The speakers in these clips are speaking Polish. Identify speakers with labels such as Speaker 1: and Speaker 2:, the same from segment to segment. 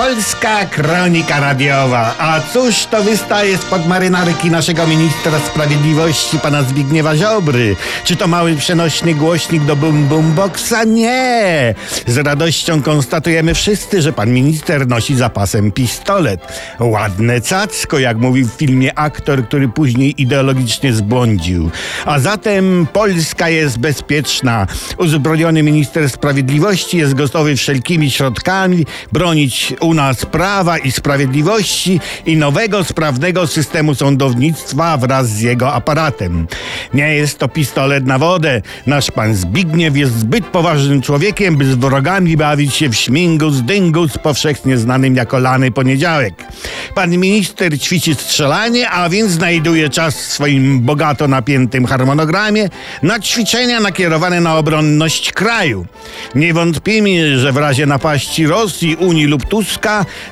Speaker 1: Polska Kronika Radiowa. A cóż to wystaje spod marynarki naszego ministra sprawiedliwości, pana Zbigniewa Ziobry? Czy to mały przenośny głośnik do bum bum boxa? Nie! Z radością konstatujemy wszyscy, że pan minister nosi zapasem pistolet. Ładne cacko, jak mówił w filmie aktor, który później ideologicznie zbłądził. A zatem Polska jest bezpieczna. Uzbrojony minister sprawiedliwości jest gotowy wszelkimi środkami bronić u nas prawa i sprawiedliwości i nowego, sprawnego systemu sądownictwa wraz z jego aparatem. Nie jest to pistolet na wodę. Nasz pan Zbigniew jest zbyt poważnym człowiekiem, by z wrogami bawić się w śmigus dyngus powszechnie znanym jako lany poniedziałek. Pan minister ćwiczy strzelanie, a więc znajduje czas w swoim bogato napiętym harmonogramie na ćwiczenia nakierowane na obronność kraju. Nie wątpimy, że w razie napaści Rosji, Unii lub Tuska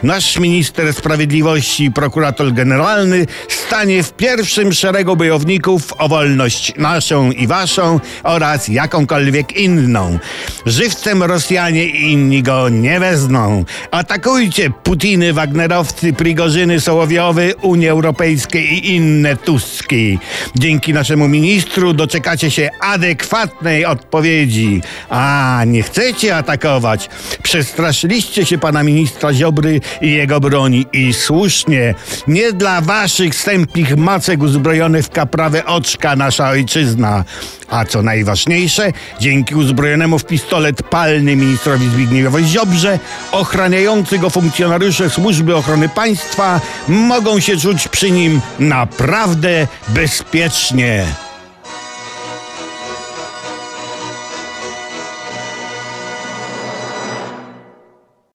Speaker 1: nasz minister sprawiedliwości i prokurator generalny stanie w pierwszym szeregu bojowników o wolność naszą i waszą oraz jakąkolwiek inną. Żywcem Rosjanie i inni go nie wezmą. Atakujcie Putiny, Wagnerowcy, Prigorzyny, Sołowiowy, Unii Europejskiej i inne Tuski. Dzięki naszemu ministru doczekacie się adekwatnej odpowiedzi. A, nie chcecie atakować. Przestraszyliście się pana ministra Ziobry i jego broni. I słusznie. Nie dla waszych stępich macek uzbrojony w kaprawe oczka nasza ojczyzna. A co najważniejsze, dzięki uzbrojonemu w pistolet palny ministrowi Zbigniewowi Ziobrze, ochraniający go funkcjonariusze Służby Ochrony Państwa mogą się czuć przy nim naprawdę bezpiecznie.